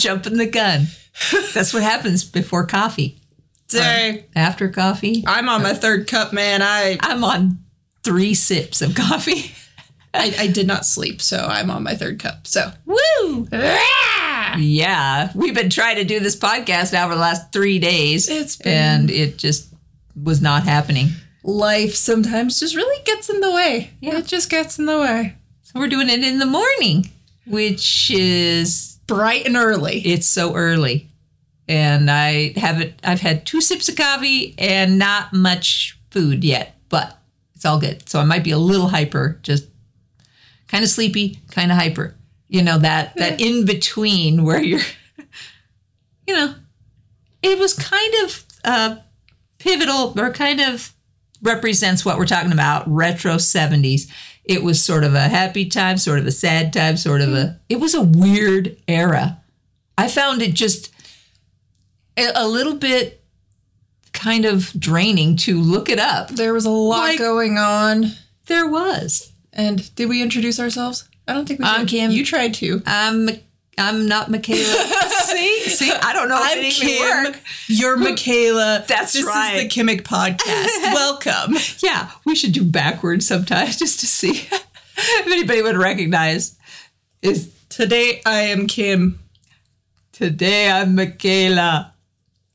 jumping the gun. That's what happens before coffee. Say, After coffee, I'm on my third cup, man. I, I'm on three sips of coffee. I I did not sleep, so I'm on my third cup. So Woo! Ah! Yeah, we've been trying to do this podcast now for the last three days, It's been- and it just was not happening. life sometimes just really gets in the way. Yeah. It just gets in the way. So we're doing it in the morning, which is Bright and early. it's so early, and I haven't. I've had two sips of coffee and not much food yet, but it's all good. So I might be a little hyper, just kind of sleepy, kind of hyper. You know that that in between where you're, you know, it was kind of uh, pivotal or kind of represents what we're talking about retro 70s it was sort of a happy time sort of a sad time sort of a it was a weird era i found it just a, a little bit kind of draining to look it up There was a lot Like- going on. there was And did we introduce ourselves? I don't think we I'm did. Kim. You tried to. i'm i'm not michala see see i don't know if I'm it Kim. work. You're Michala. That's this right. is the Kimmick podcast. Welcome. yeah we should do backwards sometimes just to see if anybody would recognize is Today I am Kim. Today I'm Michala.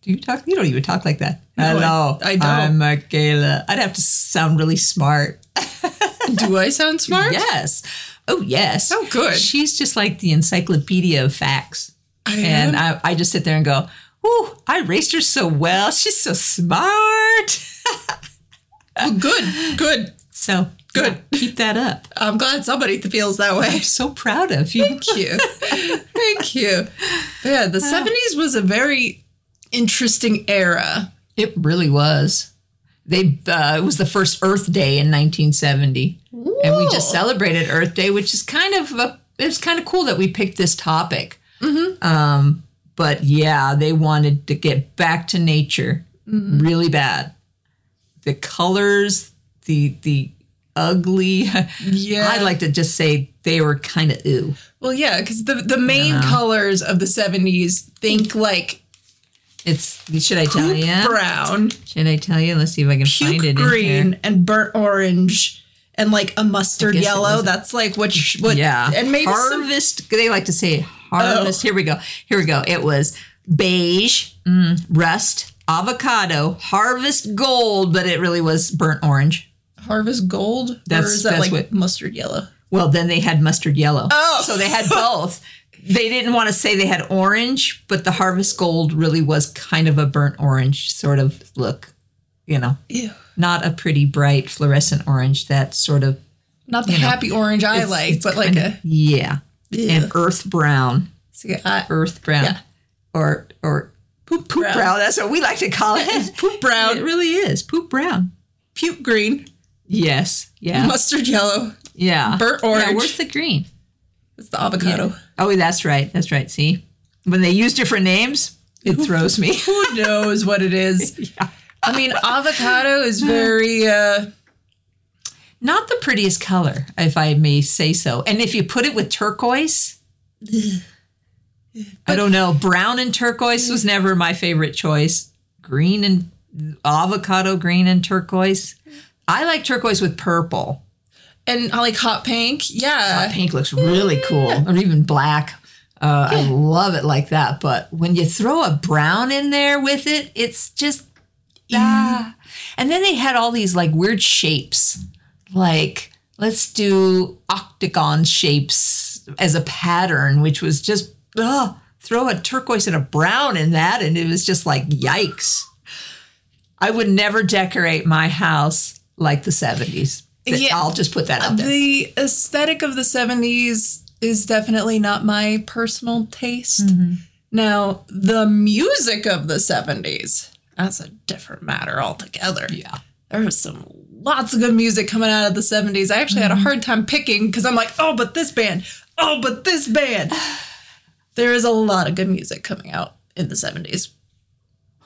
Do you talk? You don't even talk like that. No, I- Hello, I don't. I'm Michala. I'd have to sound really smart. Do I sound smart? Yes. Oh yes. Oh, good. She's just like the encyclopedia of facts. I And. I, I just sit there and go, "Ooh, I raised her so well. She's so smart." Oh, good. Good. So Good. yeah, keep that up. I'm glad somebody feels that way. I'm so proud of you. Thank you. Thank you. But yeah, the uh, 70s was a very interesting era. It really was. They uh, it was the first Earth Day in 1970, and we just celebrated Earth Day, which is kind of a, it's kind of cool that we picked this topic. Um, but yeah, they wanted to get back to nature really bad. The colors, the the ugly. Yeah. I'd like to just say they were kind of ooh. Well, yeah, because the, the main colors of the 70s think like It's should I tell poop you? brown, Should I tell you? Let's see if I can find it. in here. green, and burnt orange, and like a mustard yellow. That's like what, sh- what yeah. and maybe some, harvest. they like to say harvest. Oh. Here we go. Here we go. It was beige, mm, rust, avocado, harvest gold, but it really was burnt orange. harvest gold. or That's- is that like what- mustard yellow? Well, then they had mustard yellow. Oh. So they had both. They didn't want to say they had orange, but the harvest gold really was kind of a burnt orange sort of look. You know, Ew. not a pretty bright fluorescent orange. That sort of Not the You know, happy orange I it's- like, it's but like of- a yeah, Ew. and earth brown. yeah, earth brown Yeah. or or poop poop brown. brown. That's what we like to call it. poop brown, It really is poop brown. puke green, Yes. Yeah. mustard yellow. Yeah. burnt Yeah, orange. where's the green? It's the avocado. Oh, that's right. That's right. See, when they use different names, it throws me. Who knows what it is? yeah. I mean, avocado is very. uh Not the prettiest color, if I may say so. And if you put it with turquoise, I don't know. Brown and turquoise was never my favorite choice. Green and avocado green and turquoise. I like turquoise with purple. And I like hot pink. Yeah. Hot pink looks really cool, or even black. Uh, I love it like that. But when you throw a brown in there with it, it's just ah. And then they had all these like weird shapes, like let's do octagon shapes as a pattern, which was just ugh, throw a turquoise and a brown in that, and it was just like yikes. I would never decorate my house like the 70s. Yeah. I'll just put that out there. The aesthetic of the 70s is definitely not my personal taste. Mm-hmm. Now, the music of the 70s, that's a different matter altogether. Yeah. There was some lots of good music coming out of the 70s. I actually Mm-hmm. had a hard time picking because I'm like, oh, but this band. Oh, but this band. There is a lot of good music coming out in the 70s.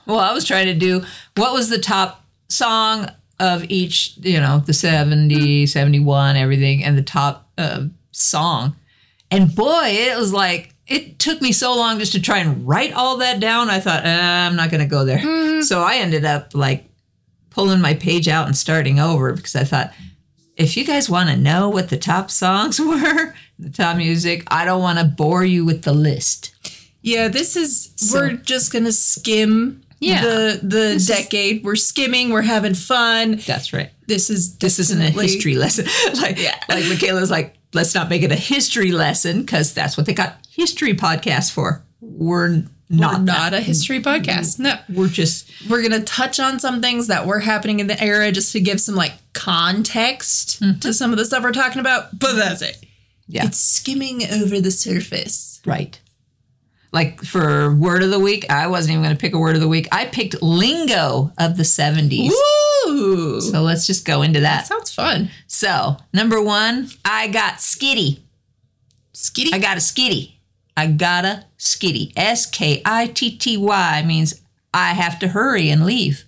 Well, I was trying to do what was the top song of each, you know, the 70, 71, everything, and the top uh, song. And boy, it was like it took me so long just to try and write all that down. I thought, uh, I'm not going to go there. So I ended up like pulling my page out and starting over because I thought, if you guys want to know what the top songs were, the top music, I don't want to bore you with the list. Yeah, this is we're just gonna skim Yeah. the the is- decade. we're skimming, we're having fun. That's right. This is This isn't a history lesson. like, yeah. like Michala's like, let's not make it a history lesson because that's what they got history podcasts for. We're not. We're not a history podcast. No. We're just We're gonna touch on some things that were happening in the era just to give some like context to mm-hmm. some of the stuff we're talking about. But that's it. yeah, It's skimming over the surface. right. Like for word of the week, I wasn't even going to pick a word of the week. I picked lingo of the 70s. Ooh. So let's just go into that. that Sounds fun. So, number one, I got skitty. Skitty. I got a skitty. I got a skitty. S K I T T Y means I have to hurry and leave.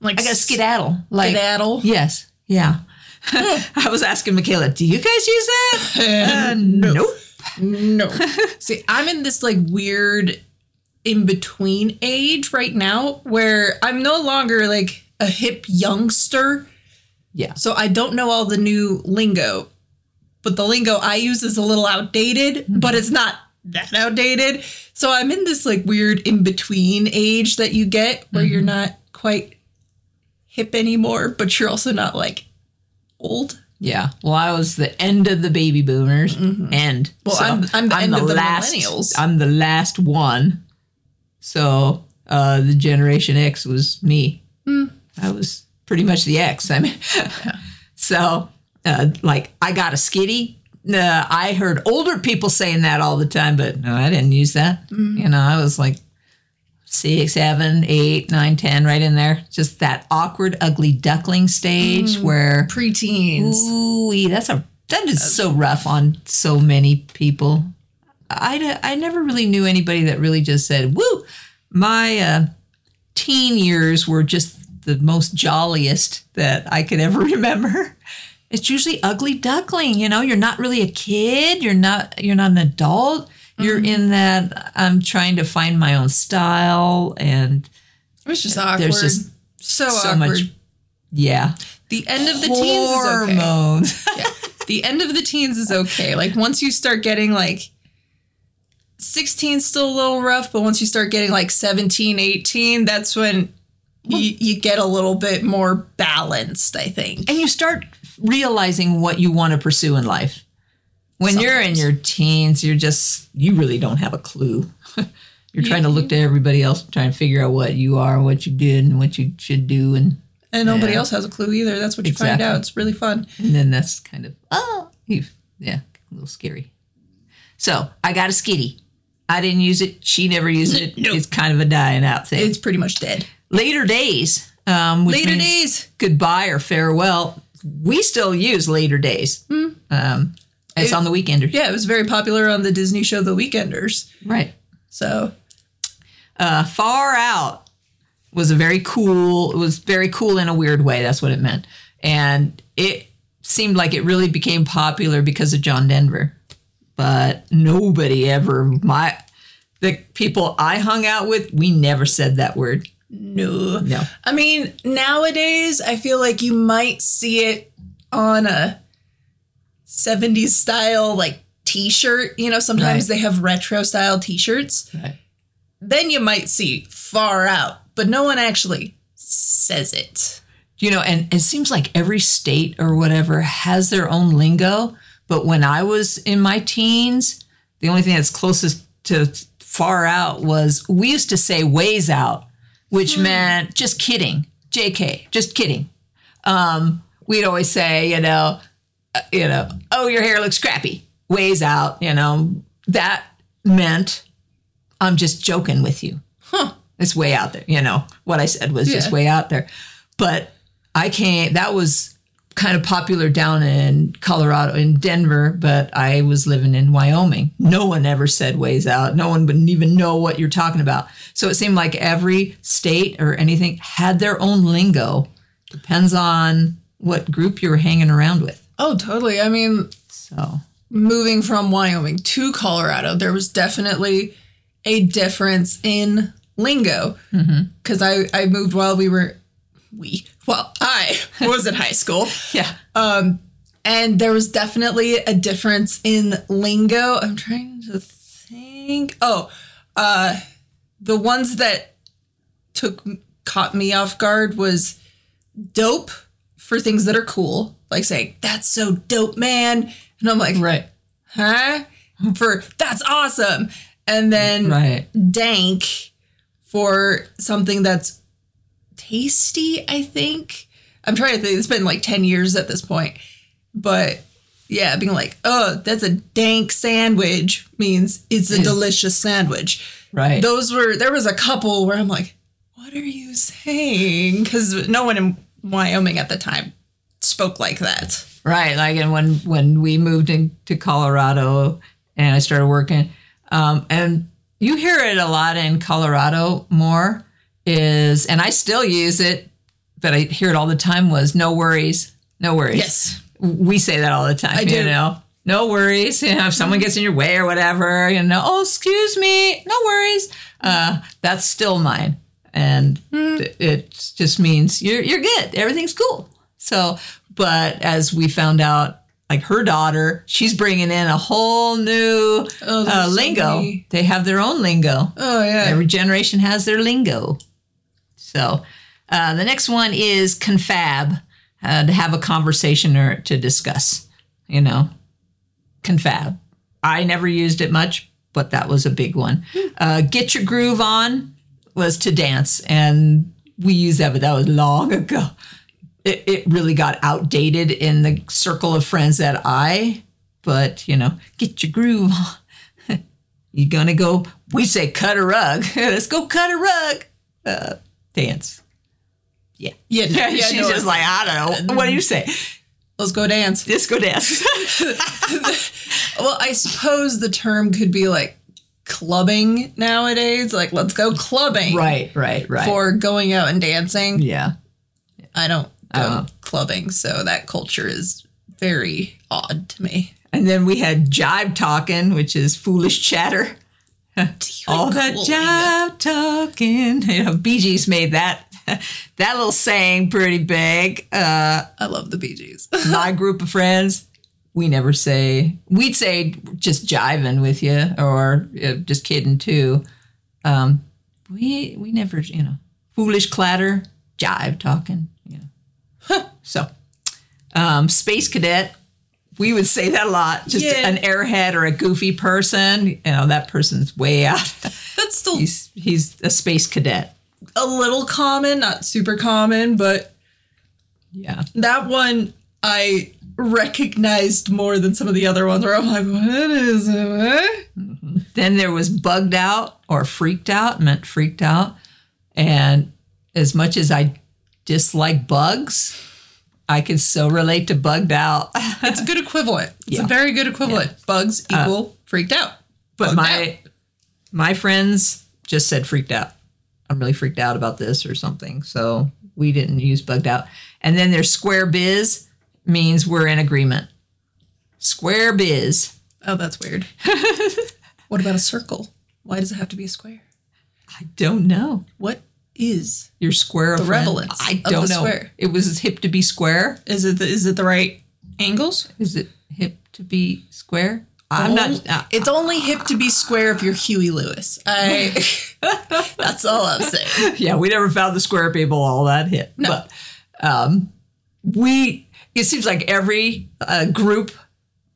like I got a skedaddle. Like skedaddle. Yes. Yeah. I was asking Michala, do you guys use that? Uh, nope. No. See, I'm in this like weird in between age right now where I'm no longer like a hip youngster. Yeah. So I don't know all the new lingo. But the lingo I use is a little outdated, mm-hmm. but it's not that outdated. So I'm in this like weird in between age that you get where you're mm-hmm. not quite hip anymore, but you're also not like old. Yeah. Well, I was the end of the baby boomers. End. Mm-hmm. Well, I'm- I'm the end of the last, millennials. I'm the last one. So uh, the Generation X was me. Hmm. I was pretty much the X. I mean, so uh, like I got a skitty. Uh, I heard older people saying that all the time, but no, I didn't use that. Hmm. You know, I was like six, seven, eight, nine, ten, right in there. Just that awkward, ugly duckling stage Hmm. where Preteens. Ooh, that's a that is so rough on so many people. I, I never really knew anybody that really just said, "Woo!" My uh, teen years were just the most jolliest that I could ever remember. It's usually ugly duckling. You know, you're not really a kid. You're not. You're not an adult. You're mm-hmm. in that. I'm trying to find my own style, and It was just awkward. there's just so, so awkward. much. Yeah, The end of the teens is okay. Yeah. The end of the teens is okay. Like once you start getting like 16 still a little rough, but once you start getting like 17, 18, that's when you, you get a little bit more balanced, I think. and you start realizing what you want to pursue in life. When you're in your teens, you're just you really don't have a clue. you're trying to look to everybody else, trying to figure out what you are, what you did, and what you should do, and And nobody Yeah. else has a clue either. That's what you find out. It's really fun. and then that's kind of oh, yeah, a little scary. So I got a skitty. I didn't use it. She never used it. Nope. It's kind of a dying out thing. It's pretty much dead. later days. Um, Later days. Goodbye or farewell. We still use later days. Um, it's It- on the weekender. Yeah, it was very popular on the Disney show The Weekenders. Right. So uh, far out was a very cool it was very cool in a weird way that's what it meant and it seemed like it really became popular because of john denver but nobody ever my the people i hung out with we never said that word no. no I mean, nowadays I feel like you might see it on a 70s style like t-shirt. You know, sometimes Right. they have retro style t-shirts. right. Then you might see far out, but no one actually says it. you know and it seems like every state or whatever has their own lingo but when i was in my teens the only thing that's closest to far out was we used to say ways out which meant just kidding jk just kidding um, we'd always say you know Uh, you know oh your hair looks crappy ways out you know that meant i'm just joking with you Huh. it's way out there. You know, what I said was just way out there. But I can't, that was kind of popular down in Colorado, in Denver, but I was living in Wyoming. No one ever said ways out. No one would even know what you're talking about. So it seemed like every state or anything had their own lingo. Depends on what group you were hanging around with. Oh, totally. I mean, So moving from Wyoming to Colorado, there was definitely a difference in lingo because I, I moved while we were we well I was in high school yeah, Um, and there was definitely a difference in lingo. I'm trying to think. Oh, uh, the ones that took caught me off guard was dope for things that are cool, like saying "That's so dope, man," and I'm like, right, huh? For that's awesome. And then right, dank for something that's tasty, I think. I'm trying to think. It's been like 10 years at this point. But yeah, being like, oh, that's a dank sandwich means it's a delicious sandwich. right. Those were, there was a couple where I'm like, what are you saying? Because no one in Wyoming at the time spoke like that. Right. Like, and when when we moved into Colorado and I started working, um, and you hear it a lot in Colorado more is, and I still use it, but I hear it all the time was no worries, no worries. Yes. We say that all the time, I you do. know. No worries. You know, if someone gets in your way or whatever, you know, oh, excuse me, no worries. Uh, that's still mine. And th- it just means you're, you're good. Everything's cool. So, but as we found out, like her daughter, she's bringing in a whole new Oh, uh, so lingo. many. They have their own lingo. Oh, yeah. Every generation has their lingo. So uh, the next one is confab, uh, to have a conversation or to discuss. You know, confab. I never used it much, but that was a big one. Uh, get your groove on was to dance, and we used that, but that was long ago. It, it really got outdated in the circle of friends that I, but you know, get your groove on. you gonna go? We say cut a rug. Let's go cut a rug. Uh, dance. Yeah. Yeah, Yeah, yeah, she's no, just like, I don't know. What do you say? Let's go dance. Disco dance. Well, I suppose the term could be like clubbing nowadays. Like, let's go clubbing. right, right, right. For going out and dancing. yeah. I don't go Uh-huh. clubbing, so that culture is very odd to me. And then we had jive talking, which is foolish chatter. All that Cool. jive talking. You know, Bee Gees made that that little saying pretty big. Uh, I love the Bee Gees. my group of friends, we never say. We'd say just jiving with you, or uh, just kidding too. Um, we we never, you know, foolish clatter, jive talking. You know. So, um, space cadet. We would say that a lot. Just Yeah. an airhead or a goofy person. You know, that person's way out. That's still he's he's a space cadet. a little common, not super common, but Yeah. that one I recognized more than some of the other ones where I'm like, what is it? Then there was bugged out or freaked out, meant freaked out. And as much as I dislike bugs, I can so relate to bugged out. It's a good equivalent. It's Yeah. a very good equivalent. Bugs uh, equal freaked out. but my my friends just said freaked out. I'm really freaked out about this or something. So we didn't use bugged out. And then there's square biz means we're in agreement. Square biz. Oh, that's weird. what about a circle? Why does it have to be a square? I don't know. What is? Your square The of relevance I don't the know. square. It was hip to be square. Is it the, is it the right angles? Is it hip to be square? I'm Only- not. Uh, it's only hip to be square if you're Huey Lewis. I. that's all I'm saying. yeah, we never found the square people all that hip, No. But um, we. It seems like every uh, group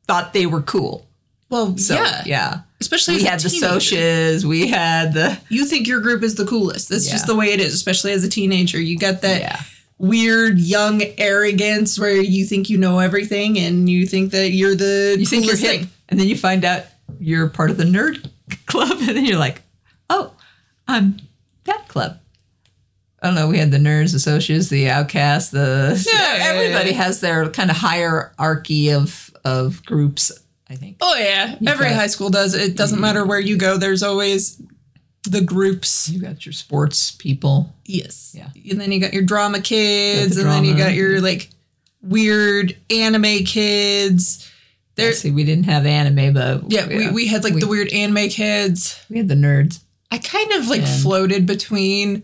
thought they were cool. Well, So yeah, yeah. Especially We as a had the socias. We had the You think your group is the coolest. That's just the way it is. Especially as a teenager, you got that yeah. weird young arrogance where you think you know everything and you think that you're the You think you're hip, thing. and then you find out you're part of the nerd club, and then you're like, oh, I'm that club. I don't know. We had the nerds, the socios, the outcasts, the Yeah, yeah, everybody yeah. has their kind of hierarchy of of groups. I think. Oh yeah, every got- high school does. It doesn't matter where you go. There's always the groups. You got your sports people. Yes. Yeah. And then you got your drama kids, the and then you got your like weird anime kids, There, See, we didn't have anime, but yeah, we, we had like we, the weird anime kids. we had the nerds. I kind of like And- floated between,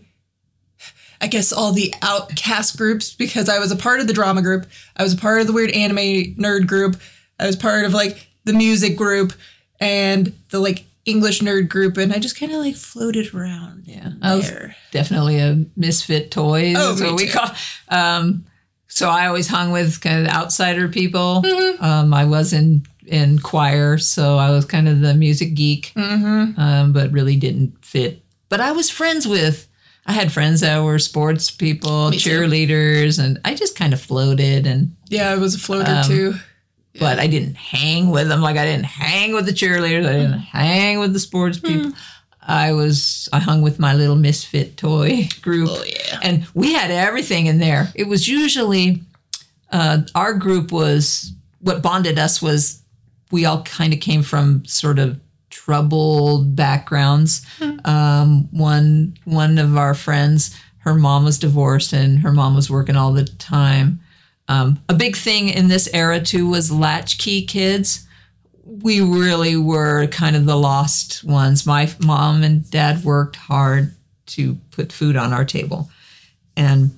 I guess, all the outcast groups because I was a part of the drama group. I was a part of the weird anime nerd group. I was part of like the music group and the like English nerd group, and I just kind of like floated around. Yeah, I was definitely a misfit toy. Oh, That's what we too. call. Um, so I always hung with kind of outsider people. Mm-hmm. Um, I was in in choir, so I was kind of the music geek, Mm-hmm. um, but really didn't fit. But I was friends with. I had friends that were sports people, Me too. cheerleaders, and I just kind of floated and Yeah, I was a floater Um, too. but I didn't hang with them. Like I didn't hang with the cheerleaders. I didn't hang with the sports people. I was I hung with my little misfit toy group, Oh yeah. and we had everything in there. It was usually uh, our group was what bonded us was we all kind of came from sort of troubled backgrounds. Um, one one of our friends, her mom was divorced, and her mom was working all the time. Um, a big thing in this era too was latchkey kids. We really were kind of the lost ones. My mom and dad worked hard to put food on our table, and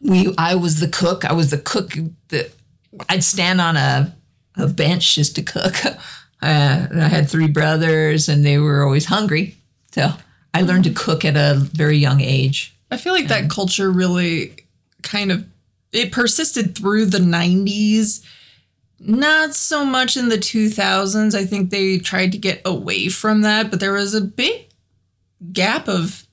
we. I was the cook. I was the cook that I'd stand on a a bench just to cook. Uh, I had three brothers, and they were always hungry, so I learned to cook at a very young age. I feel like that culture really kind of it persisted through the 90s. Not so much in the 2000s. I think they tried to get away from that, but there was a big gap of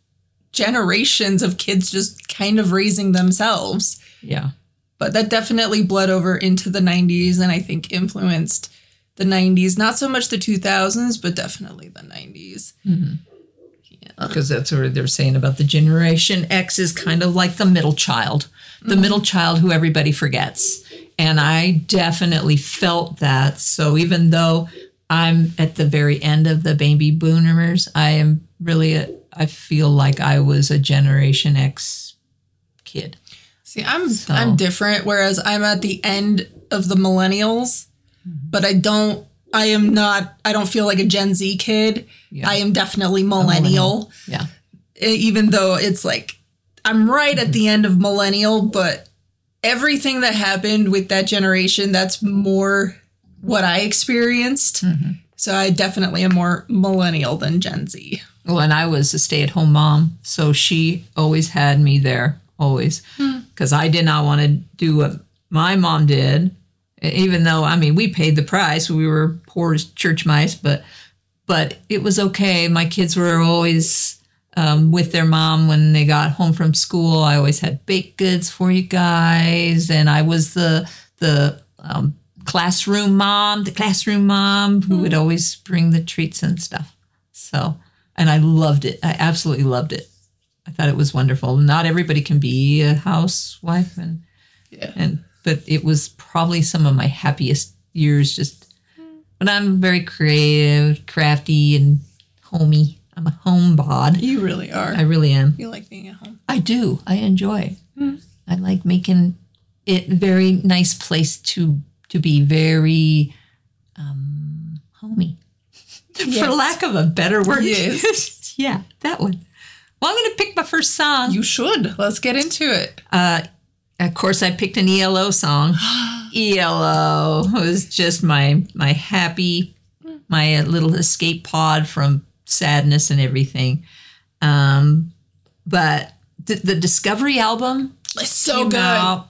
generations of kids just kind of raising themselves. Yeah. But that definitely bled over into the 90s and I think influenced the 90s. Not so much the 2000s, but definitely the 90s. because mm-hmm. that's what they're saying about the generation X is kind of like the middle child, the mm-hmm. middle child who everybody forgets. And I definitely felt that. So even though I'm at the very end of the baby boomers, I am really, a, I feel like I was a Generation X kid. See, I'm I'm different. Whereas I'm at the end of the millennials, Mm-hmm. but I don't. I am not. I don't feel like a Gen Z kid. Yeah. I am definitely millennial. Yeah. E- Even though it's like I'm right at the end of millennial, but everything that happened with that generation, that's more what I experienced. Mm-hmm. So I definitely am more millennial than Gen Z. Well, and I was a stay at home mom, so she always had me there, always, hmm. because I did not want to do what my mom did. Even though, I mean, we paid the price, we were poor as church mice, but but it was okay. My kids were always um, with their mom when they got home from school. I always had baked goods for you guys, and I was the the um, classroom mom, the classroom mom who would always bring the treats and stuff. So, and I loved it. I absolutely loved it. I thought it was wonderful. Not everybody can be a housewife, and Yeah. and but it was probably some of my happiest years. Just but I'm very creative, crafty, and homey. I'm a home bod. You really are. I really am. you like being at home. I do. I enjoy. I like making it a very nice place to to be very um homey. Yes. For lack of a better word. Yes. yeah, that one. Well, I'm going to pick my first song. You should. Let's get into it. Uh, of course, I picked an ELO song. ELO was just my my happy, my little escape pod from sadness and everything. Um, but the, the Discovery album It's so good.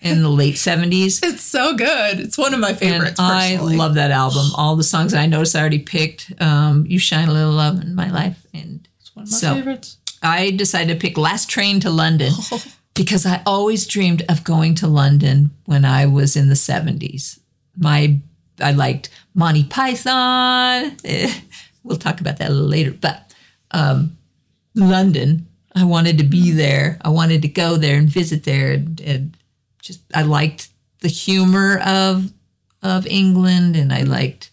in the late seventies. It's so good. It's one of my favorites. I love that album. All the songs I noticed I already picked. Um, you shine a little love in my life, and It's one of my so- favorites. I decided to pick Last Train to London because I always dreamed of going to London when I was in the 70s. My I liked Monty Python. We'll talk about that a little later, but um, London, I wanted to be there. I wanted to go there and visit there and, and just I liked the humor of of England and I liked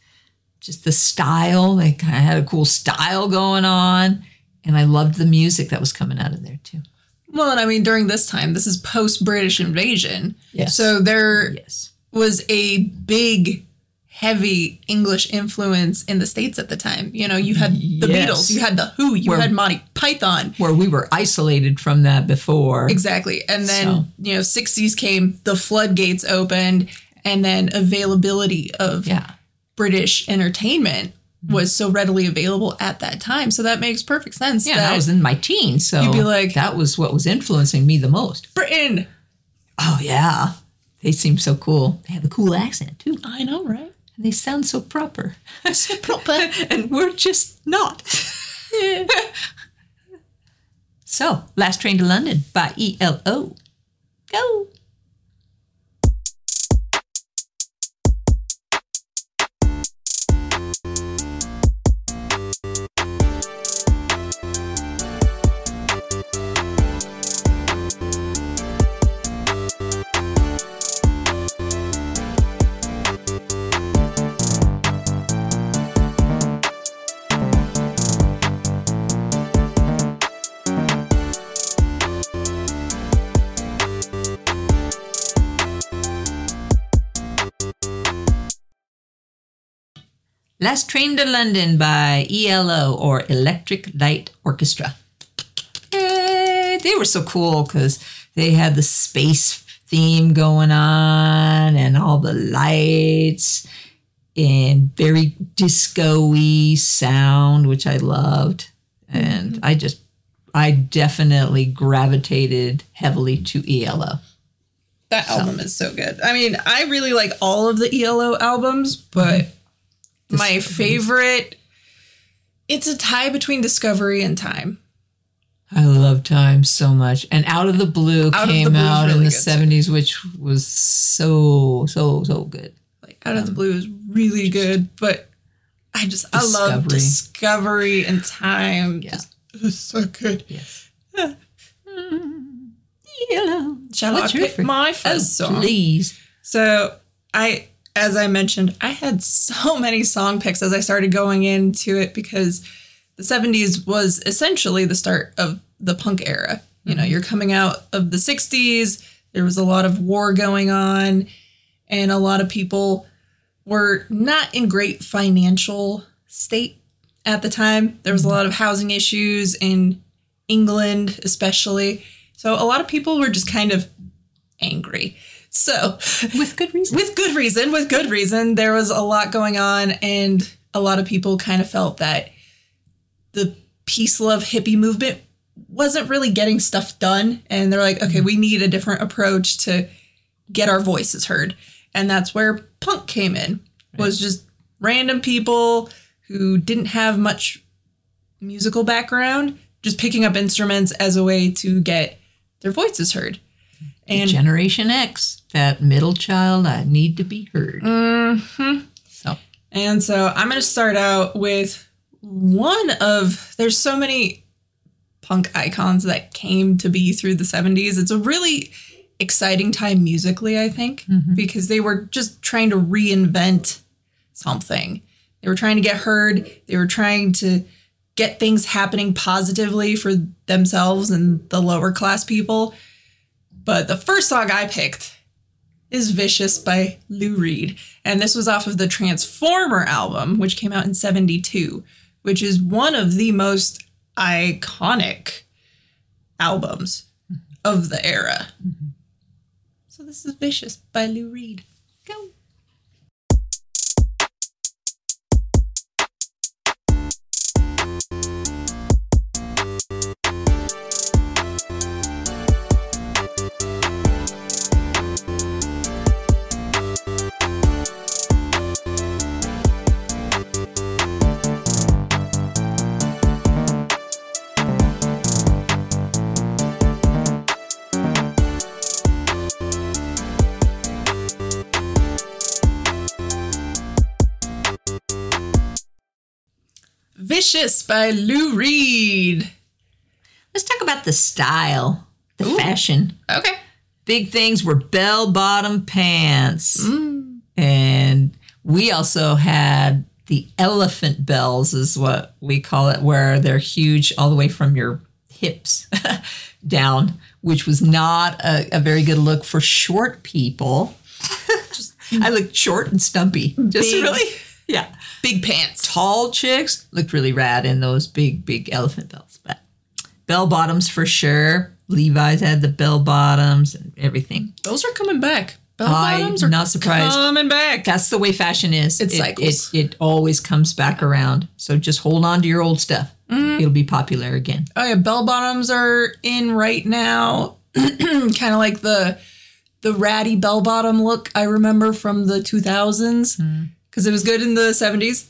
just the style. Kind of had a cool style going on. And I loved the music that was coming out of there too. Well, and I mean, during this time, this is post British invasion. Yes. So there Yes. was a big heavy English influence in the States at the time. You know, you had the Yes. Beatles, you had The Who, you Where- had Monty Python. Where we were isolated from that before. Exactly. And then, So- you know, 60s came, the floodgates opened, and then availability of Yeah. British entertainment Mm-hmm. was so readily available at that time. So that makes perfect sense. Yeah, that I was in my teens, so You'd be like- that was what was influencing me the most. Britain. Oh yeah, they seem so cool. They have a cool accent too, I know, right? and they sound so proper. So proper. and we're just not. so, Last Train to London by ELO. Go. Last Train to London by ELO or Electric Light Orchestra. Eh, they were so cool because they had the space theme going on and all the lights and very disco-y sound, which I loved. And I just, I definitely gravitated heavily to ELO. That album is so good. I mean, I really like all of the ELO albums, but my favorite it's a tie between Discovery and Time. I love Time so much. And Out of the Blue Out of the came Blue out in the good, too. 70s, which was so, so, so good. Like Out of the um, Blue is really good, but I just I love Discovery. Discovery and Time. Yeah. Just, it's so good. Yes. Yellow. Shall What's I pick my Oh, first song? please. So I, as I mentioned, I had so many song picks as I started going into it because the 70s was essentially the start of the punk era. You know, mm-hmm. you're coming out of the 60s, there was a lot of war going on, and a lot of people were not in great financial state at the time. There was a mm-hmm. lot of housing issues in England, especially. So a lot of people were just kind of angry. So With good reason. with good reason, with good reason, there was a lot going on, and a lot of people kind of felt that the peace love hippie movement wasn't really getting stuff done. And they're like, okay, we need a different approach to get our voices heard. And that's where punk came in, was just random people who didn't have much musical background, just picking up instruments as a way to get their voices heard. And Generation X, that middle child, I need to be heard. Mm-hmm. So, And so I'm going to start out with one of, there's so many punk icons that came to be through the 70s. It's a really exciting time musically, I think, because they were just trying to reinvent something. They were trying to get heard, they were trying to get things happening positively for themselves and the lower class people. But the first song I picked is Vicious by Lou Reed. And this was off of the Transformer album, which came out in 72, which is one of the most iconic albums of the era. Mm-hmm. So this is Vicious by Lou Reed. Go. Vicious by Lou Reed. let's talk about the style, the fashion. Okay. Big things were bell bottom pants. Mm. And we also had the elephant bells, is what we call it, where they're huge all the way from your hips down, which was not a, a very good look for short people. I looked short and stumpy. Just Big. really, yeah. Big pants. Tall chicks looked really rad in those big, big elephant belts. But bell bottoms for sure. Levi's had the bell bottoms and everything. Those are coming back. Bell I'm bottoms are not surprised. coming back. That's the way fashion is. It it, cycles. It, it always comes back around. So just hold on to your old stuff. Mm-hmm. It'll be popular again. Oh yeah, bell bottoms are in right now. kind of like the the ratty bell bottom look I remember from the 2000s because it was good in the 70s.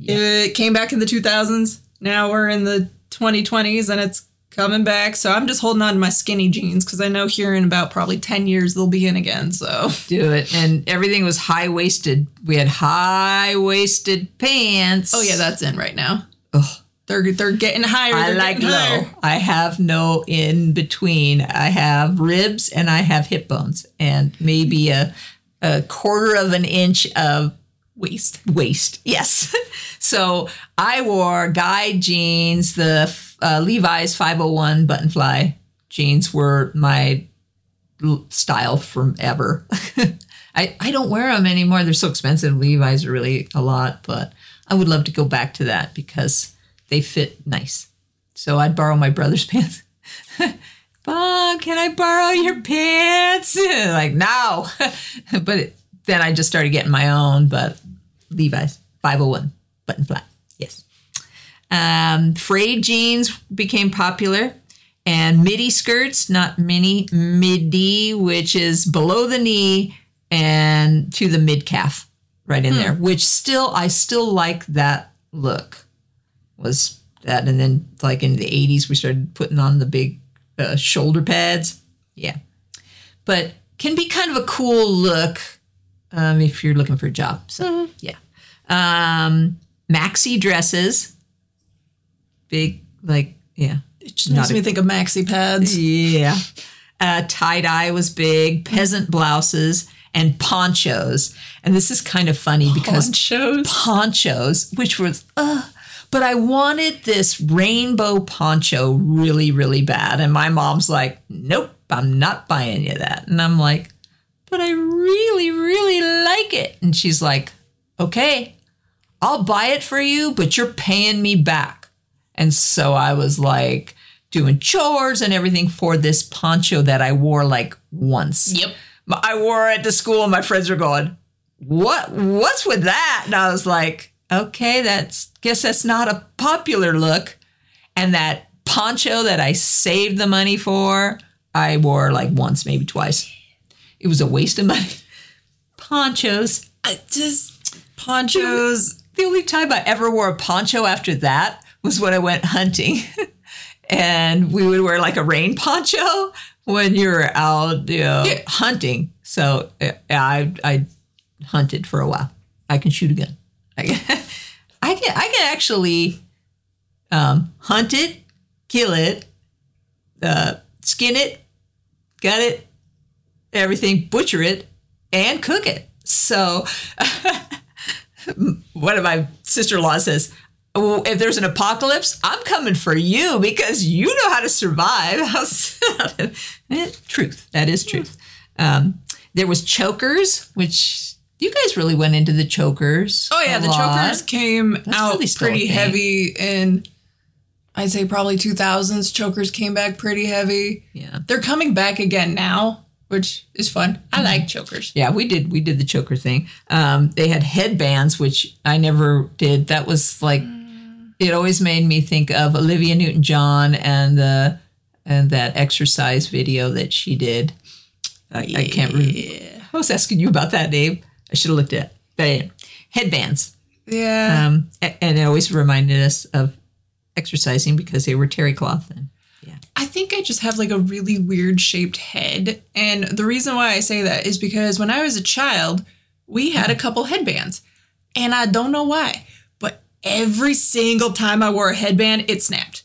It came back in the 2000s. Now we're in the 2020s and it's coming back. So I'm just holding on to my skinny jeans because I know here in about probably 10 years they'll be in again. So Do it. And everything was high waisted. We had high waisted pants. oh yeah, that's in right now. Ugh. They're they're getting higher. I like low. higher. I have no in between. I have ribs and I have hip bones and maybe a, a quarter of an inch of waist. waist. Yes. so I wore guide jeans. The uh, Levi's 501 button fly jeans were my style from ever. I, I don't wear them anymore. They're so expensive. Levi's are really a lot, but I would love to go back to that because they fit nice. So I'd borrow my brother's pants. Bob, can I borrow your pants? like, no. but it, then I just started getting my own, but Levi's 501 button flat. Yes. Um, frayed jeans became popular and midi skirts, not mini, midi, which is below the knee and to the mid calf right in there, which still, I still like that look was that. And then like in the 80s, we started putting on the big uh, shoulder pads. Yeah. But can be kind of a cool look um, if you're looking for a job. So yeah. Um, maxi dresses. Big, like, yeah. It just makes a- me think of maxi pads. Yeah. Uh, tie dye was big, peasant blouses, and ponchos. And this is kind of funny because shows. ponchos, which was, uh, but I wanted this rainbow poncho really, really bad. And my mom's like, nope, I'm not buying you that. And I'm like, but I really, really like it. And she's like, okay, I'll buy it for you, but you're paying me back. And so I was like doing chores and everything for this poncho that I wore like once. Yep. I wore it to school and my friends were going, What what's with that? And I was like, okay, that's guess that's not a popular look. And that poncho that I saved the money for, I wore like once, maybe twice. It was a waste of money. Ponchos. I just ponchos. The only time I ever wore a poncho after that was when I went hunting. and we would wear like a rain poncho when you're out you know, Yeah. hunting. So I I hunted for a while. I can shoot a gun. I can I can, I can actually um, hunt it, kill it, uh, skin it, gut it, everything, butcher it, and cook it. So one of my sister-in-law says, "Oh, if there's an apocalypse, I'm coming for you because you know how to survive. Eh, truth. That is truth. Um, there was chokers, which you guys really went into the chokers. Oh yeah, the lot. chokers came out really pretty heavy in I'd say probably 2000s. Chokers came back pretty heavy. Yeah. They're coming back again now, which is fun. Mm-hmm. I like chokers. Yeah, we did. We did the choker thing. Um, they had headbands, which I never did. That was like, it always made me think of Olivia Newton-John and the and that exercise video that she did. I, I can't remember. I was asking you about that, Dave. I should have looked at. it. But anyway, headbands. Yeah. Um, and it always reminded us of exercising because they were terry cloth. And I think I just have like a really weird shaped head. And the reason why I say that is because when I was a child, we had a couple headbands. And I don't know why, but every single time I wore a headband, it snapped.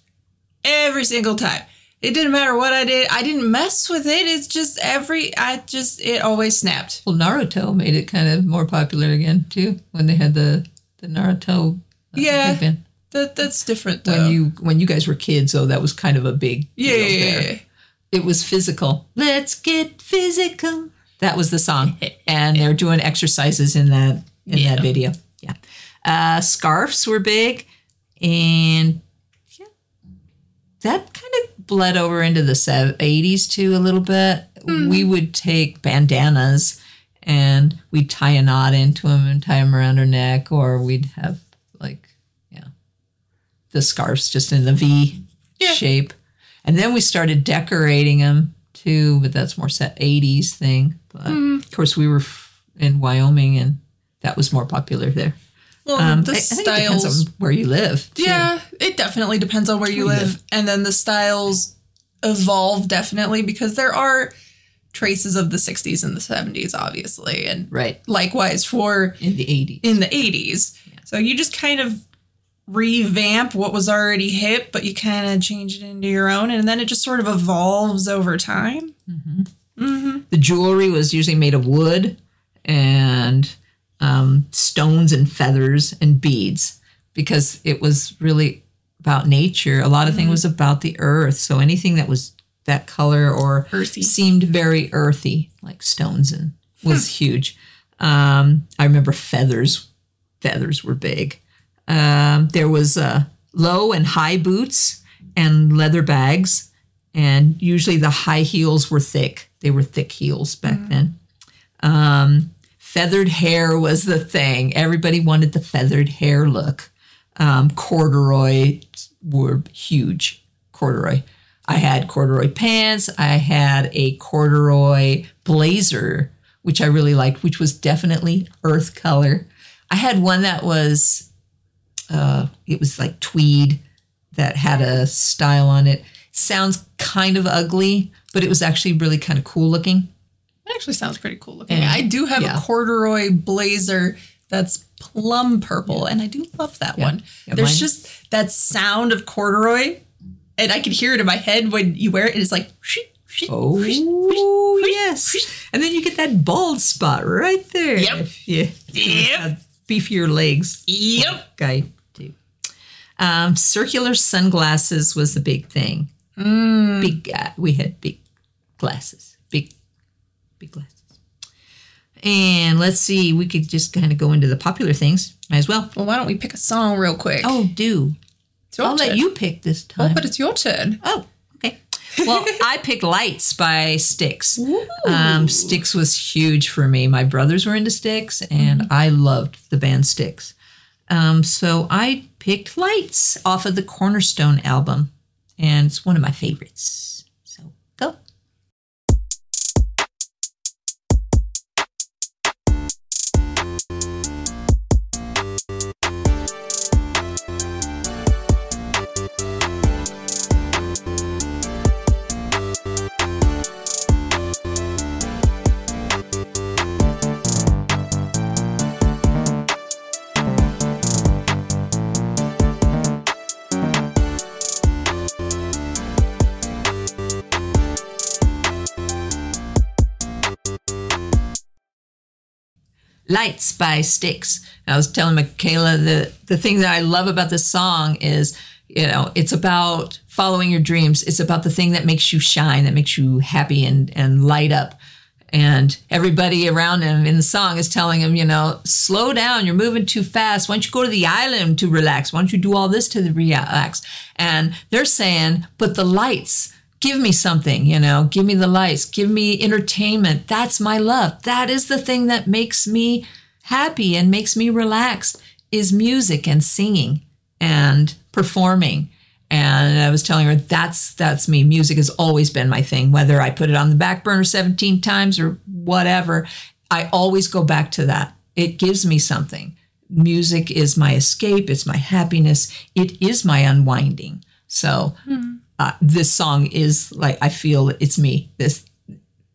Every single time. It didn't matter what I did. I didn't mess with it. It's just every, I just, it always snapped. well, Naruto made it kind of more popular again too when they had the the Naruto uh, Yeah. headband. That That's different though. when you when you guys were kids though that was kind of a big yeah, yeah, there. yeah, it was physical let's get physical That was the song, and they're doing exercises in that in Yeah. that video. Yeah, uh, scarves were big, and yeah, that kind of bled over into the eighties too a little bit. We would take bandanas and we'd tie a knot into them and tie them around our neck, or we'd have the scarves just in the V Yeah. shape, and then we started decorating them too. But that's more set eighties thing. But of course, we were in Wyoming, and that was more popular there. Well, Um, the I- I think it depends styles. on where you live. too. Yeah, it definitely depends on where you you live. And then the styles evolve definitely because there are traces of the 60s and the 70s, obviously. And right likewise for in the eighties. in the 80s. So you just kind of revamp what was already hip, but you kind of change it into your own. And then it just sort of evolves over time. the jewelry was usually made of wood and um, stones and feathers and beads because it was really about nature. A lot of things was about the earth. So anything that was that color or Earthy. seemed very earthy, like stones and was huge. Um, I remember feathers. Feathers were big. Um, there was uh, low and high boots and leather bags, and usually the high heels were thick. They were thick heels back then. Um, feathered hair was the thing. Everybody wanted the feathered hair look. Um, corduroy were huge. Corduroy. I had corduroy pants. I had a corduroy blazer, which I really liked, which was definitely earth color. I had one that was, uh, it was like tweed that had a style on it. Sounds kind of ugly, but it was actually really kind of cool looking. It actually sounds pretty cool looking. And- I do have yeah. a corduroy blazer that's plum purple, and I do love that one. Yeah, There's mine- just that sound of corduroy, and I can hear it in my head when you wear it. It's like, "Shh, shh, Oh, yes. And then you get that bald spot right there. Yep. Yeah. Yep. Beefier legs. Yep. Guy, too. Um, circular sunglasses was the big thing. Mm. Big, uh, we had big glasses. Big, big glasses. And let's see, we could just kind of go into the popular things. Might as well. Well, why don't we pick a song real quick? Oh, do. it's your I'll let you pick this time. Oh, but it's your turn. Oh, okay. Well, I picked Lights by Styx. Um, Styx was huge for me. My brothers were into Styx, and I loved the band Styx. Um, so I picked Lights off of the Cornerstone album, and it's one of my favorites. Lights by Styx. I was telling Michala the the thing that I love about this song is, you know, it's about following your dreams. It's about the thing that makes you shine, that makes you happy and and light up. And everybody around him in the song is telling him, you know, slow down, you're moving too fast. Why don't you go to the island to relax? Why don't you do all this to relax? And they're saying, but the lights, give me something, you know, give me the lights, give me entertainment. That's my love. That is the thing that makes me happy and makes me relaxed is music and singing and performing. And I was telling her that's that's me. Music has always been my thing. Whether I put it on the back burner 17 times or whatever, I always go back to that. It gives me something. Music is my escape, it's my happiness, it is my unwinding. So hmm. Uh, this song is like I feel it's me. This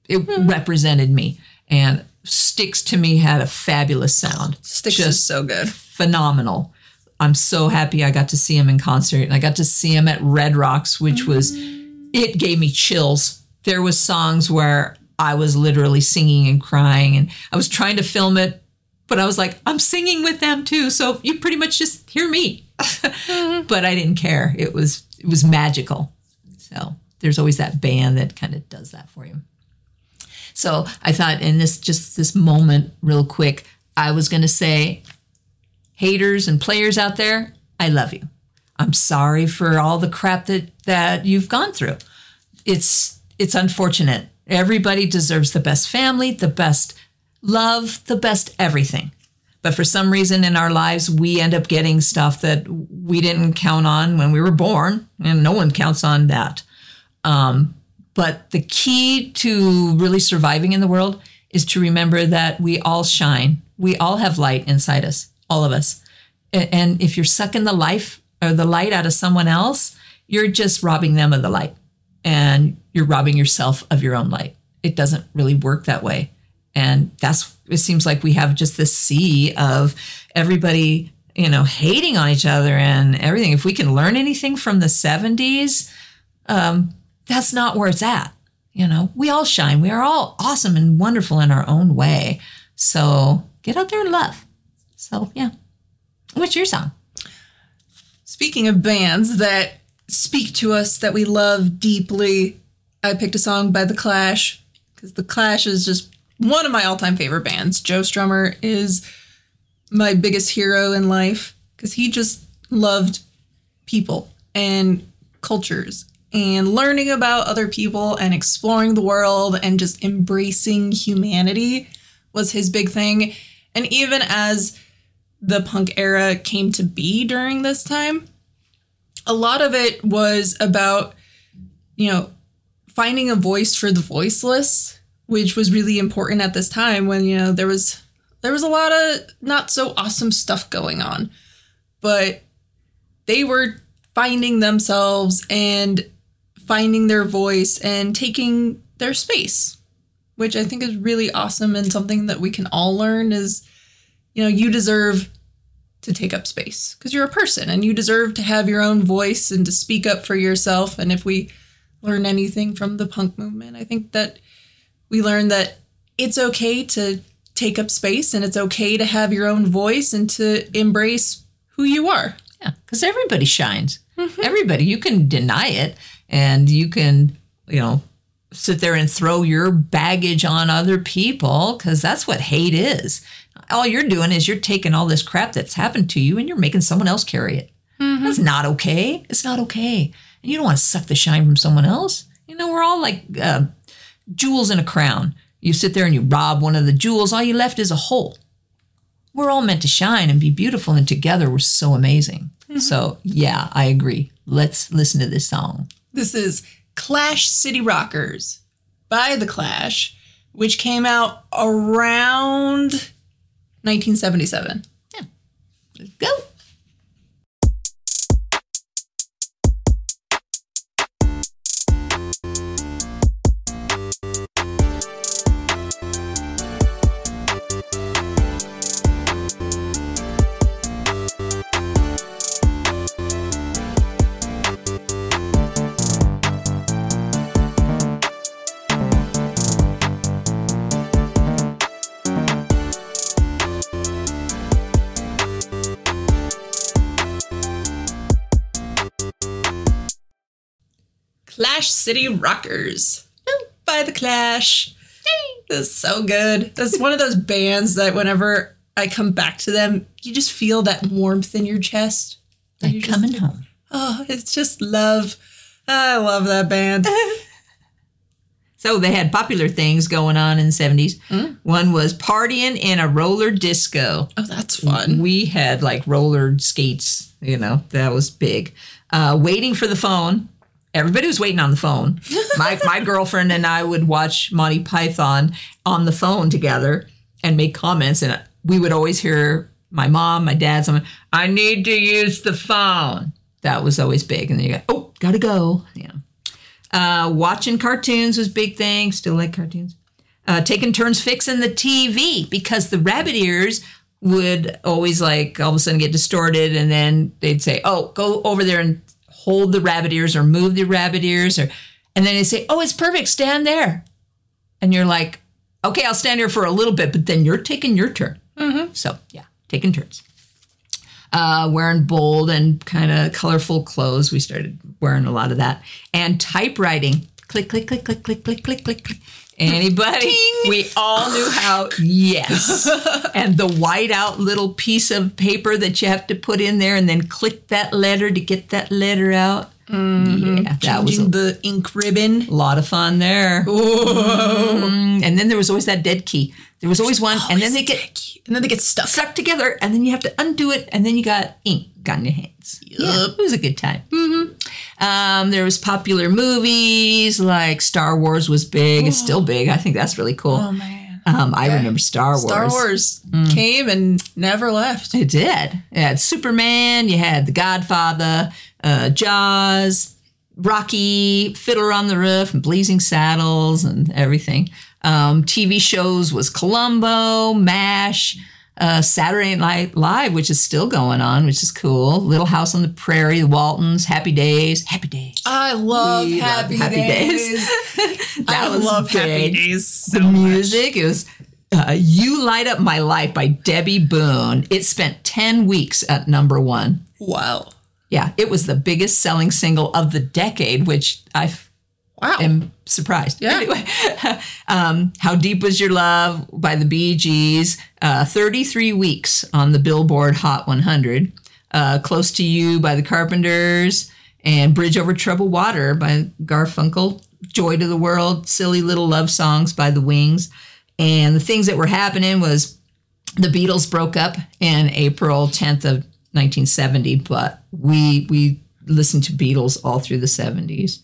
it represented me and Styx to me had a fabulous sound. Styx Just is so good. phenomenal. I'm so happy I got to see him in concert and I got to see him at Red Rocks, which was it gave me chills. There was songs where I was literally singing and crying and I was trying to film it, but I was like, I'm singing with them too. So you pretty much just hear me. but I didn't care. It was it was magical. So there's always that band that kind of does that for you. So I thought in this just this moment, real quick, I was going to say, haters and players out there, I love you. I'm sorry for all the crap that that you've gone through. It's it's unfortunate. Everybody deserves the best family, the best love, the best everything. But for some reason in our lives, we end up getting stuff that we didn't count on when we were born, and no one counts on that. Um, but the key to really surviving in the world is to remember that we all shine. We all have light inside us, all of us. And if you're sucking the life or the light out of someone else, you're just robbing them of the light and you're robbing yourself of your own light. It doesn't really work that way. And that's, it seems like we have just this sea of everybody, you know, hating on each other and everything. If we can learn anything from the 70s, um, that's not where it's at. You know, we all shine. We are all awesome and wonderful in our own way. So get out there and love. So, yeah. What's your song? Speaking of bands that speak to us that we love deeply, I picked a song by The Clash because The Clash is just one of my all time favorite bands. Joe Strummer is my biggest hero in life because he just loved people and cultures and learning about other people and exploring the world and just embracing humanity was his big thing. And even as the punk era came to be during this time, a lot of it was about, you know, finding a voice for the voiceless, which was really important at this time when, you know, there was there was a lot of not so awesome stuff going on. But they were finding themselves and finding their voice and taking their space, which I think is really awesome and something that we can all learn is, you know, you deserve to take up space because you're a person and you deserve to have your own voice and to speak up for yourself. And if we learn anything from the punk movement, I think that we learn that it's okay to take up space and it's okay to have your own voice and to embrace who you are. Yeah, because everybody shines. Mm-hmm. Everybody, you can deny it and you can, you know, sit there and throw your baggage on other people because that's what hate is. All you're doing is you're taking all this crap that's happened to you and you're making someone else carry it. Mm-hmm. That's not okay. It's not okay. And you don't want to suck the shine from someone else. You know, we're all like uh, jewels in a crown. You sit there and you rob one of the jewels, all you left is a hole. We're all meant to shine and be beautiful, and together we're so amazing. Mm-hmm. So, yeah, I agree. Let's listen to this song. This is Clash City Rockers by The Clash, which came out around 1977. Yeah. Let's go. Clash City Rockers by The Clash. This is so good. That's one of those bands that whenever I come back to them, you just feel that warmth in your chest. Like you're coming just, home. Oh, it's just love. I love that band. so they had popular things going on in the 70s. Mm. One was partying in a roller disco. Oh, that's fun. We had like roller skates, you know, that was big. Uh, waiting for the phone everybody was waiting on the phone. My my girlfriend and I would watch Monty Python on the phone together and make comments, and we would always hear my mom, my dad, someone, I need to use the phone. That was always big, and then you go, oh, gotta go. Yeah. Uh, watching cartoons was big thing. Still like cartoons. Uh, taking turns fixing the TV because the rabbit ears would always like all of a sudden get distorted, and then they'd say, "Oh, go over there and hold the rabbit ears or move the rabbit ears or and then they say, "Oh, it's perfect. Stand there." And you're like, "Okay, I'll stand here for a little bit, but then you're taking your turn." Mm-hmm. So yeah, taking turns. Uh, wearing bold and kind of colorful clothes. We started wearing a lot of that. And typewriting. Click, click, click, click, click, click, click, click, click. Anybody? We all knew how. Yes. and the white out little piece of paper that you have to put in there and then click that letter to get that letter out. Yeah, that was a the ink ribbon. A lot of fun there. Mm, and then there was always that dead key. There was always one, and then they get and then they get stuck. stuck together, and then you have to undo it, and then you got ink on your hands. Yeah, it was a good time. Mm-hmm. Um, there was popular movies like Star Wars was big. It's still big. I think that's really cool. Oh man. Um, I remember Star Wars. Star Wars Mm. came and never left. It did. You had Superman. You had The Godfather, uh, Jaws, Rocky, Fiddler on the Roof, and Blazing Saddles, and everything. Um, TV shows was Columbo, MASH, uh, Saturday Night Live, which is still going on, which is cool. Little House on the Prairie, The Waltons, Happy Days, Happy Days. I love We love Happy, Happy Days. I love Happy. Days so the music it was uh, "You Light Up My Life" by Debbie Boone. It spent ten weeks at number one. Wow. Yeah, it was the biggest selling single of the decade, which I Wow. am surprised. Yeah. Anyway, um, "How Deep Was Your Love" by the Bee Gees, uh, thirty-three weeks on the Billboard Hot 100. Uh, "Close to You" by the Carpenters, and "Bridge Over Troubled Water" by Garfunkel. "Joy to the World," "Silly Little Love Songs" by the Wings. And the things that were happening was the Beatles broke up in April 10th of 1970, but we we listened to Beatles all through the 70s,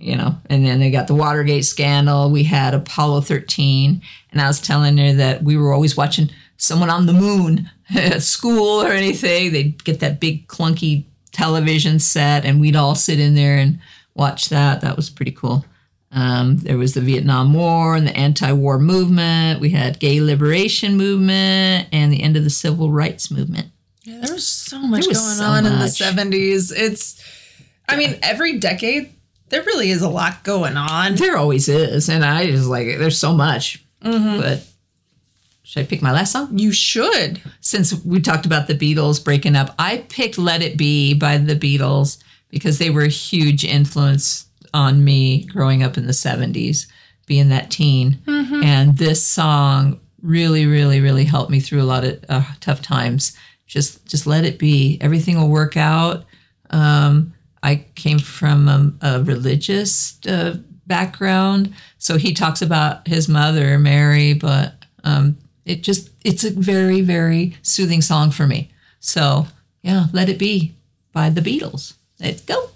you know. And then they got the Watergate scandal. We had Apollo 13, and I was telling her that we were always watching someone on the moon at school or anything. They'd get that big clunky television set, and we'd all sit in there and watch that. That was pretty cool. Um, there was the Vietnam War and the anti-war movement. We had gay liberation movement and the end of the civil rights movement. Yeah, there was so much was going so on in the 70s. It's, I mean, every decade, there really is a lot going on. There always is, and I just like there's so much. But should I pick my last song? You should. Since we talked about the Beatles breaking up, I picked "Let It Be" by the Beatles because they were a huge influence on me growing up in the '70s, being that teen. And this song really, really, really helped me through a lot of uh, tough times. Just, just let it be. Everything will work out. Um, I came from a, a religious uh, background, so he talks about his mother, Mary, but um, it just it's a very, very soothing song for me. So yeah, let it be by the Beatles. Let's go.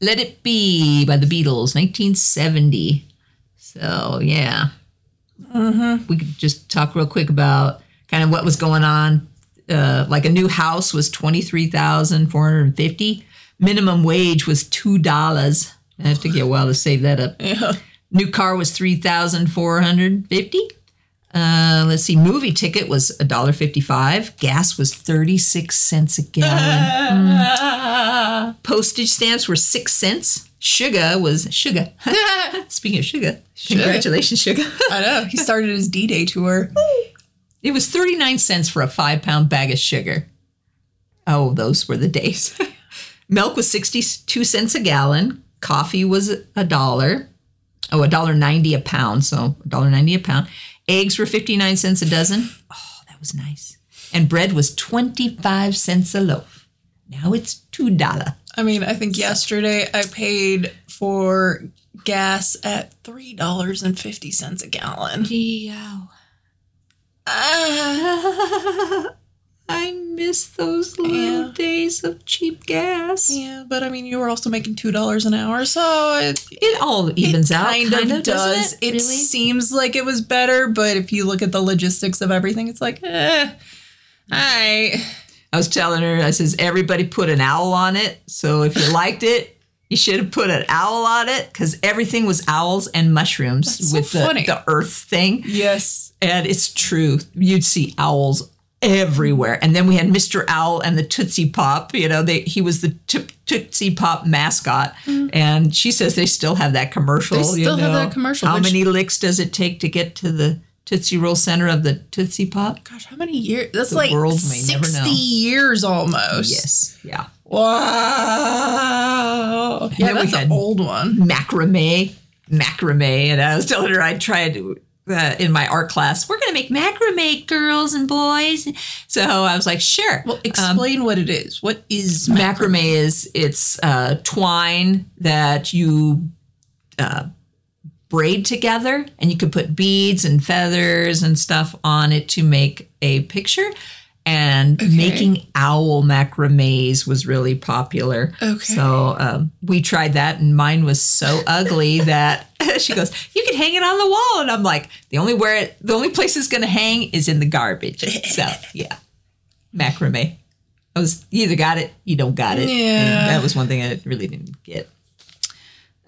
Let It Be by the Beatles, 1970. So, yeah. We could just talk real quick about kind of what was going on. Uh, like a new house was 23450 Minimum wage was $2. I have to get a while to save that up. Yeah. New car was 3450 uh, let's see. Movie ticket was $1.55. Gas was 36 cents a gallon. Postage stamps were six cents. Sugar was sugar. Speaking of sugar, congratulations, Suga. I know. He started his D Day tour. it was 39 cents for a five pound bag of sugar. Oh, those were the days. Milk was 62 cents a gallon. Coffee was a dollar. Oh, a dollar ninety a pound. So a dollar ninety a pound. Eggs were 59 cents a dozen. Oh, that was nice. And bread was 25 cents a loaf. Now it's $2. I mean, I think yesterday I paid for gas at $3.50 a gallon. Gee-ow. Ah, I miss those little Yeah. days of cheap gas. yeah, but I mean, you were also making $2 an hour, so it, It all evens out. kind, of, does. doesn't It, Really? seems like it was better, but if you look at the logistics of everything, it's like, eh, all right. I was telling her, I says, everybody put an owl on it. So if you liked it, you should have put an owl on it because everything was owls and mushrooms That's so with the, funny. the earth thing. Yes. And it's true. You'd see owls everywhere. And then we had Mr. Owl and the Tootsie Pop. You know, they he was the to- Tootsie Pop mascot. And she says they still have that commercial. Mm. They you still have that commercial, How which- many licks does it take to get to the Tootsie Roll center of the Tootsie Pop? Gosh, how many years? That's The like world may never 60 know. years almost. Yes. Yeah. Wow. Yeah, that's an old one. macrame, macrame. And I was telling her I tried to, uh, in my art class, we're going to make macrame, girls and boys. So I was like, sure. Well, explain what it is. What is macrame is it's uh, twine that you uh, braid together, and you could put beads and feathers and stuff on it to make a picture. And making owl macrames was really popular. Okay. So um, we tried that, and mine was so ugly that she goes, "You can hang it on the wall." And I'm like, "The only where the only place it's going to hang is in the garbage." So yeah, macrame. I was you either got it, you don't got it. Yeah. And that was one thing I really didn't get.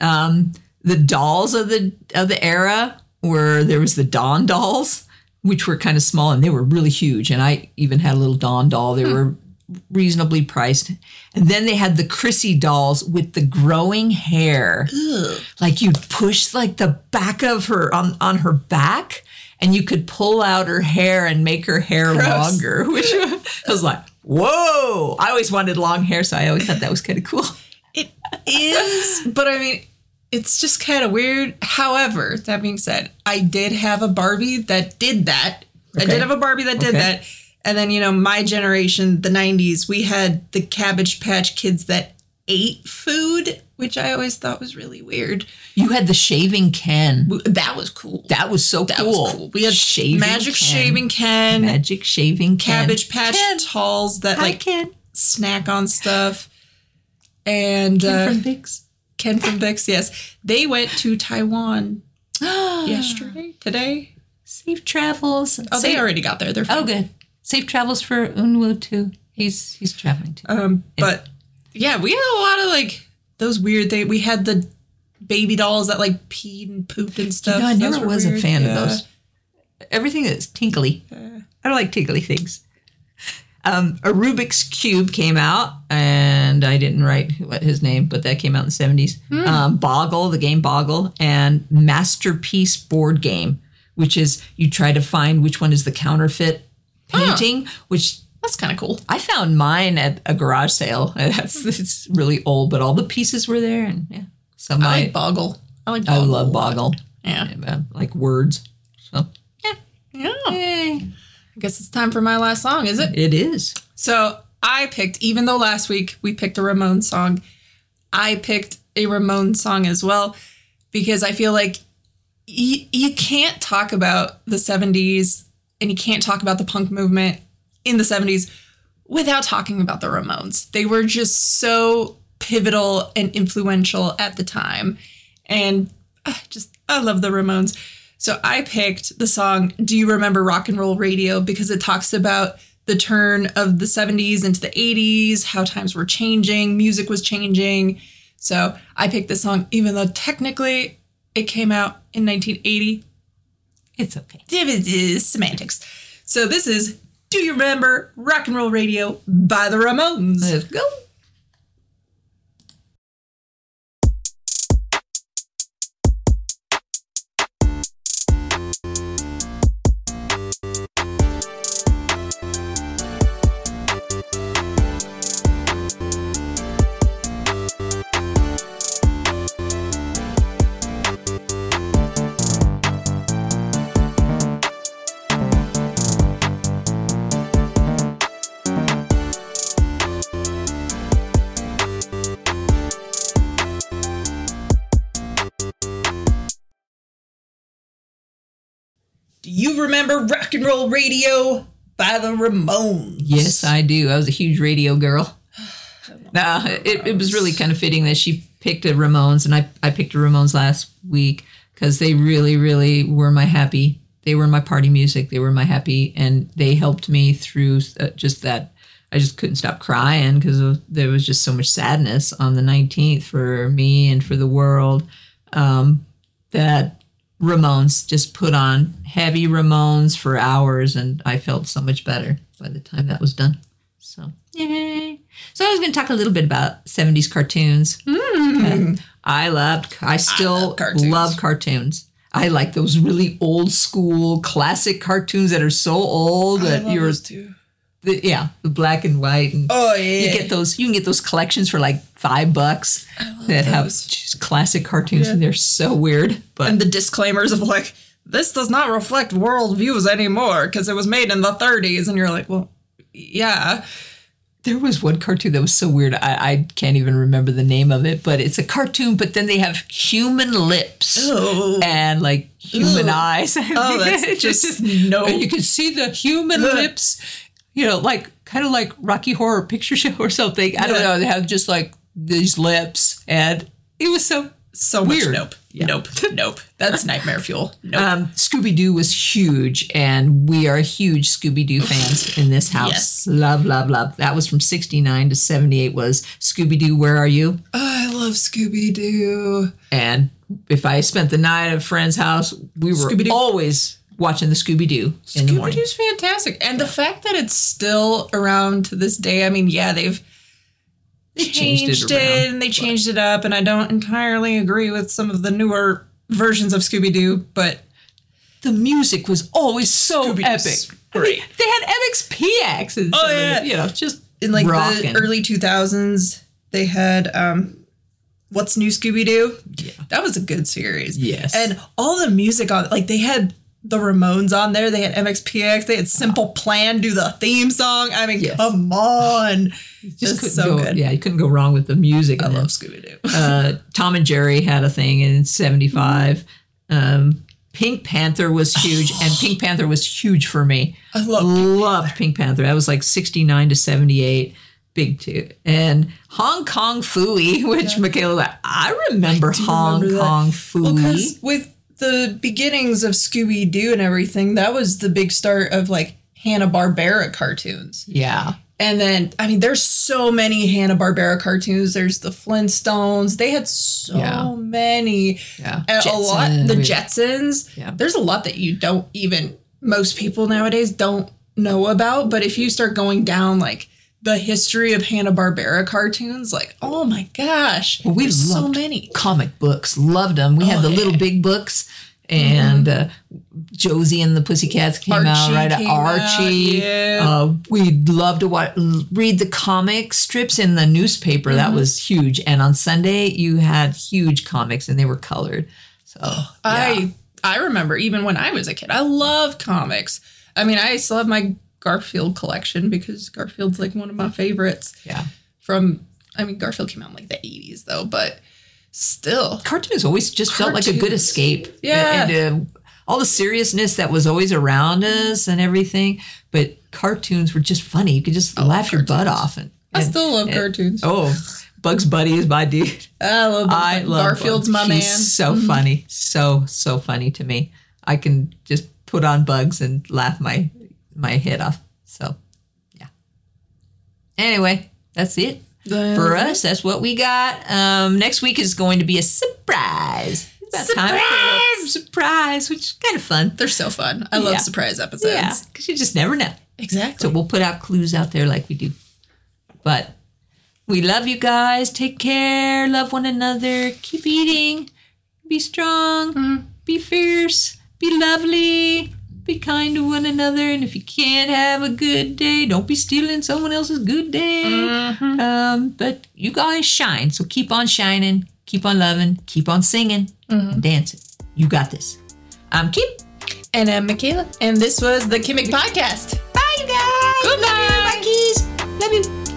Um, the dolls of the of the era were there was the Dawn dolls, which were kind of small and they were really huge. And I even had a little Dawn doll. They hmm. were reasonably priced. And then they had the Chrissy dolls with the growing hair. Like you'd push like the back of her on on her back. And you could pull out her hair and make her hair Gross. longer, which I was like, whoa. I always wanted long hair, so I always thought that was kind of cool. It is, but I mean, it's just kind of weird. However, that being said, I did have a Barbie that did that. I did have a Barbie that did Okay. that. And then, you know, my generation, the 90s, we had the Cabbage Patch kids that ate food, which I always thought was really weird. You had the shaving Ken. That was cool. That was so That cool. was cool. We had shaving Magic Ken. Shaving Ken, Magic shaving Ken. Cabbage Patch Ken. Talls that Hi, like Ken. snack on stuff. And uh, from. Ken from VIXX, yes. They went to Taiwan yesterday, today. Safe travels. Oh, Safe- they already got there. They're fine. Oh, good. Safe travels for Unwu too. He's he's traveling too. Um, but yeah, we had a lot of like those weird things. We had the baby dolls that like peed and pooped and stuff. no, I Those never was a fan Yeah. of those. Everything that's tinkly. I don't like tinkly things. Um, a Rubik's Cube came out, and I didn't write what his name, but that came out in the 70s. Hmm. Um, Boggle, the game Boggle, and Masterpiece board game, which is you try to find which one is the counterfeit painting, which That's kind of cool. I found mine at a garage sale. That's it's really old, but all the pieces were there, and yeah, some I I like Boggle. I like I love. Boggle, Yeah. Uh, like words. So Yeah. yay. I guess it's time for my last song, is it? it is. So I picked, even though last week we picked a Ramon song, I picked a Ramon song as well because I feel like y- you can't talk about the 70s and you can't talk about the punk movement in the 70s without talking about the Ramones. They were just so pivotal and influential at the time. And uh, just, I love the Ramones. So I picked the song Do You Remember Rock and Roll Radio because it talks about the turn of the 70s into the 80s, how times were changing, music was changing. So I picked this song, even though technically it came out in 1980. It's okay. Semantics. So this is Do You Remember Rock and Roll Radio by the Ramones? Let's go. You remember Rock and Roll Radio by the Ramones? Yes, I do. I was a huge radio girl. Nah, it, it was really kind of fitting that she picked a Ramones, and I, I picked a Ramones last week because they really, really were my happy. They were my party music. They were my happy, and they helped me through uh, just that I just couldn't stop crying because there was just so much sadness on the 19th for me and for the world um, that Ramones just put on heavy Ramones for hours, and I felt so much better by the time that was done. So, yay. So, I was going to talk a little bit about 70s cartoons. Mm. I loved, I still love cartoons. love cartoons. I like those really old school classic cartoons that are so old that you're too. The, yeah, the black and white and Oh yeah. you get those you can get those collections for like five bucks that have those. just classic cartoons and they're so weird. But and the disclaimers of like this does not reflect world views anymore because it was made in the 30s and you're like well yeah there was one cartoon that was so weird. I, I can't even remember the name of it, but it's a cartoon, but then they have human lips and like human eyes. Oh, that's It's just no. And you can see the human Ugh. lips, you know, like kind of like Rocky Horror Picture Show or something. I don't know. They have just like these lips, and it was so so Weird. much nope Yeah. nope nope that's nightmare fuel nope Um, Scooby Doo was huge, and we are huge Scooby Doo fans in this house. Yes. Love, love, love. That was from 69 to 78 was Scooby Doo, Where Are You? I love Scooby Doo. And if I spent the night at a friend's house, we were Scooby-Doo. always watching the Scooby Doo in the Scooby morning. Doo's fantastic, and the fact that it's still around to this day. I mean, yeah, they've they Changed it around, and they changed it up, and I don't entirely agree with some of the newer versions of Scooby Doo, but The music was always so epic. great. They had MXPX and Oh, yeah. you know, just in like rocking. the early two thousands, they had um, what's new Scooby Doo. Yeah. That was a good series. Yes. and all the music on like they had the Ramones on there. They had MXPX. They had Simple Plan do the theme song. I mean, Yes. come on, just just couldn't so go, good. Yeah, you couldn't go wrong with the music. I love. Scooby Doo. uh, Tom and Jerry had a thing in 75. Um, Pink Panther was huge, and Pink Panther was huge for me. I love Loved Pink Panther. That was like 69 to 78. Big two. And Hong Kong Phooey, which Michala, I remember do Hong remember. Kong Well, Phooey. because with the beginnings of Scooby Doo and everything, that was the big start of like Hanna Barbera cartoons. yeah. And then, I mean, there's so many Hanna Barbera cartoons. There's the Flintstones. They had so Yeah. many. Yeah. And a lot. The Jetsons. Yeah. There's a lot that you don't even. Most people nowadays don't know about. But if you start going down like the history of Hanna Barbera cartoons, like oh my gosh, Well, we there's so many. comic books. Loved them. We had Oh, the little big books, and uh, Josie and the Pussycats came out. Archie Right, came out, Archie. yeah. Uh, we'd love to watch, read the comic strips in the newspaper. Mm-hmm. That was huge. And on Sunday, you had huge comics, and they were colored. So yeah. I I remember even when I was a kid, I love comics. I mean, I still have my Garfield collection because Garfield's like one of my favorites yeah, from. I mean, Garfield came out in like the '80s though, but still, cartoons always just felt like a good escape. Yeah. and, uh, all the seriousness that was always around us and everything, but cartoons were just funny. You could just laugh your butt off. And, I still love and- cartoons. Oh, Bugs Bunny is my dude. I love. I love Garfield's Bugs. my He's man. So funny, so so funny to me. I can just put on Bugs and laugh my my head off. So, yeah. Anyway, that's it for us. That's what we got. Um, next week is going to be a surprise. It's about time for a surprise, which is kind of fun. They're so fun. I love Yeah. surprise episodes. Yeah, because you just never know. exactly. So we'll put out clues out there like we do. But we love you guys. Take care. Love one another. Keep eating. Be strong. Be fierce. Be lovely. Be kind to one another. And if you can't have a good day, don't be stealing someone else's good day. Um, but you guys shine. So keep on shining. Keep on loving. Keep on singing and dancing. You got this. I'm Kim. and I'm Michala, and this was the Kimmick Podcast. Bye, you guys. Goodbye. Love you. Bye, keys. Love you.